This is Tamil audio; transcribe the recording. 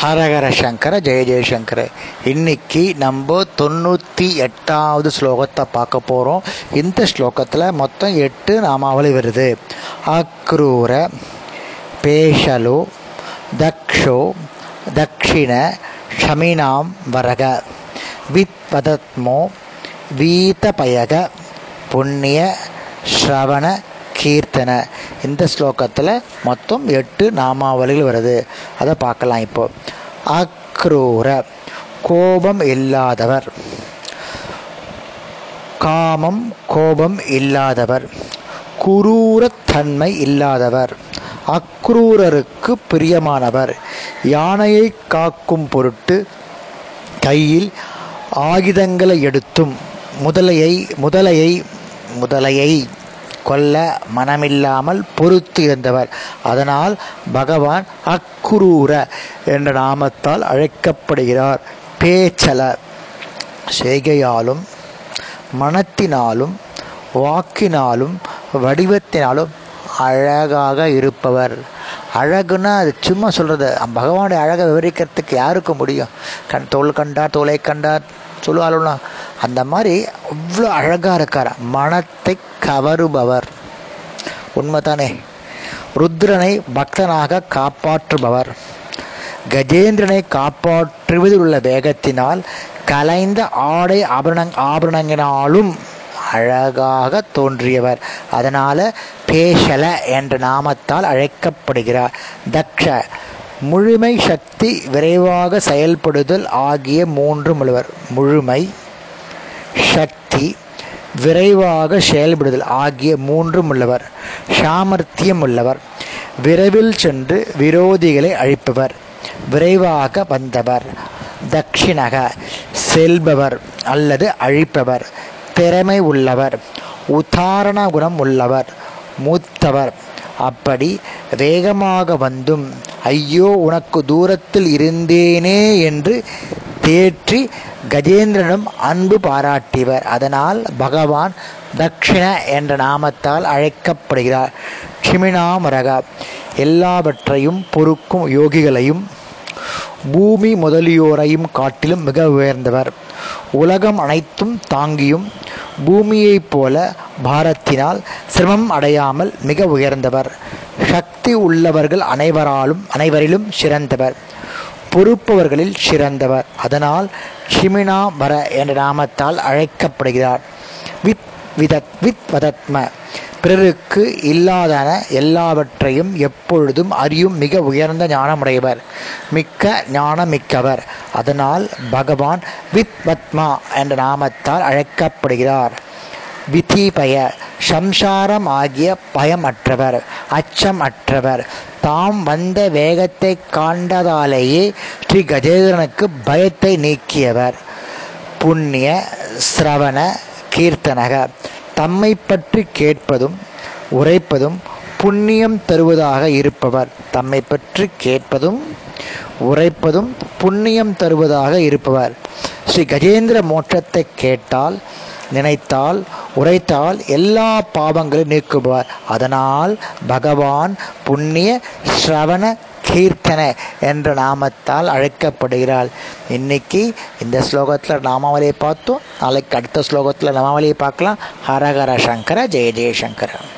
ஹரஹர சங்கர ஜெய ஜெயசங்கர இன்னைக்கு நம்ம தொண்ணூற்றி எட்டாவது ஸ்லோகத்தை பார்க்க போகிறோம் இந்த ஸ்லோகத்தில் மொத்தம் எட்டு நாமாவளி வருது. அக்ரூர பேஷலு தக்ஷோ தக்ஷிண ஷமினாம் வரக. வித்வதத்மோ வீதபயக புண்ணிய ஸ்ரவண கீர்த்தன. இந்த ஸ்லோகத்தில் மொத்தம் எட்டு நாமாவளிகள் வருது. அதை பார்க்கலாம் இப்போது அக்ரூர கோபம் இல்லாதவர். காமம் கோபம் இல்லாதவர். குரூரத்தன்மை இல்லாதவர். அக்ரூரருக்கு பிரியமானவர். யானையை காக்கும் பொருட்டு கையில் ஆயுதங்களை எடுத்தும். முதலையை முதலையை முதலையை. கொல்ல மனமில்லாமல் பொறுத்து இருந்தவர். அதனால் பகவான் அக்குரூர என்ற நாமத்தால் அழைக்கப்படுகிறார். பேச்சல செய்கையாலும் மனத்தினாலும் வாக்கினாலும் வடிவத்தினாலும் அழகாக இருப்பவர். அழகுன்னா அது சும்மா சொல்கிறது பகவானுடைய அழகை விவரிக்கிறதுக்கு யாருக்கு முடியும்? கண் தோல் கண்டார் தோலை கண்டார் சொல்லுவாளுன்னா அந்த மாதிரி அவ்வளோ அழகாக இருக்கார். மனத்தை கவருபவர். உண்மைதானே? ருத்ரனை பக்தனாக காப்பாற்றுபவர். கஜேந்திரனை காப்பாற்றுவதில் உள்ள வேகத்தினால் கலைந்த ஆடை ஆபரண ஆபரணங்கினாலும் அழகாக தோன்றியவர். அதனால் பேஷல என்ற நாமத்தால் அழைக்கப்படுகிறார். தக்ஷ முழுமை சக்தி விரைவாக செயல்படுதல் ஆகிய மூன்று முழுவர். முழுமை சக்தி விரைவாக செயல்படுதல் ஆகிய மூன்றும் உள்ளவர். சாமர்த்தியம் உள்ளவர். விரைவில் சென்று விரோதிகளை அழிப்பவர். விரைவாக வந்தவர். தட்சிணக செல்பவர் அல்லது அழிப்பவர். திறமை உள்ளவர். உதாரண குணம் உள்ளவர். மூத்தவர். அப்படி வேகமாக வந்தும் ஐயோ உனக்கு தூரத்தில் இருந்தேனே என்று தேற்றி கஜேந்திரனும் அன்பு பாராட்டிவர் அதனால் பகவான் தக்ஷிண என்ற நாமத்தால் அழைக்கப்படுகிறார். க்ஷிமினாமரக எல்லாவற்றையும் பொறுக்கும் யோகிகளையும் பூமி முதலியோரையும் காட்டிலும் மிக உயர்ந்தவர். உலகம் அனைத்தும் தாங்கியும் பூமியைப் போல பாரத்தினால் சிரமம் அடையாமல் மிக உயர்ந்தவர். சக்தி உள்ளவர்கள் அனைவராலும் அனைவரிலும் சிறந்தவர். பொறுப்பவர்களில் சிறந்தவர். அதனால் ஷிமினா வர என்ற நாமத்தால் அழைக்கப்படுகிறார். வித் விதத் வித் வதத்ம. பிறருக்கு இல்லாதன எல்லாவற்றையும் எப்பொழுதும் அறியும் மிக உயர்ந்த ஞானமுடையவர். மிக்க ஞானமிக்கவர். அதனால் பகவான் வித்வத்மா என்ற நாமத்தால் அழைக்கப்படுகிறார். விதிபய சம்சாரம் ஆகிய பயமற்றவர் அச்சம் அற்றவர் தாம் வந்த வேகத்தை காண்டதாலேயே ஸ்ரீ கஜேந்திரனுக்கு பயத்தை நீக்கியவர். புண்ணிய சிரவண கீர்த்தனக. தம்மை பற்றி கேட்பதும் உரைப்பதும் புண்ணியம் தருவதாக இருப்பவர். தம்மை பற்றி கேட்பதும் உரைப்பதும் புண்ணியம் தருவதாக இருப்பவர். ஸ்ரீ கஜேந்திர மோட்சத்தை கேட்டால் நினைத்தால் உரைத்தால் எல்லா பாவங்களையும் நீக்குபவர். அதனால் பகவான் புண்ணிய ஸ்ரவண கீர்த்தன என்ற நாமத்தால் அழைக்கப்படுகிறாள் இன்னைக்கு இந்த ஸ்லோகத்தில் நாமாவளியை பார்த்தோம். நாளைக்கு அடுத்த ஸ்லோகத்தில் நாமாவளியை பார்க்கலாம். ஹரஹர சங்கர ஜெய ஜெயசங்கர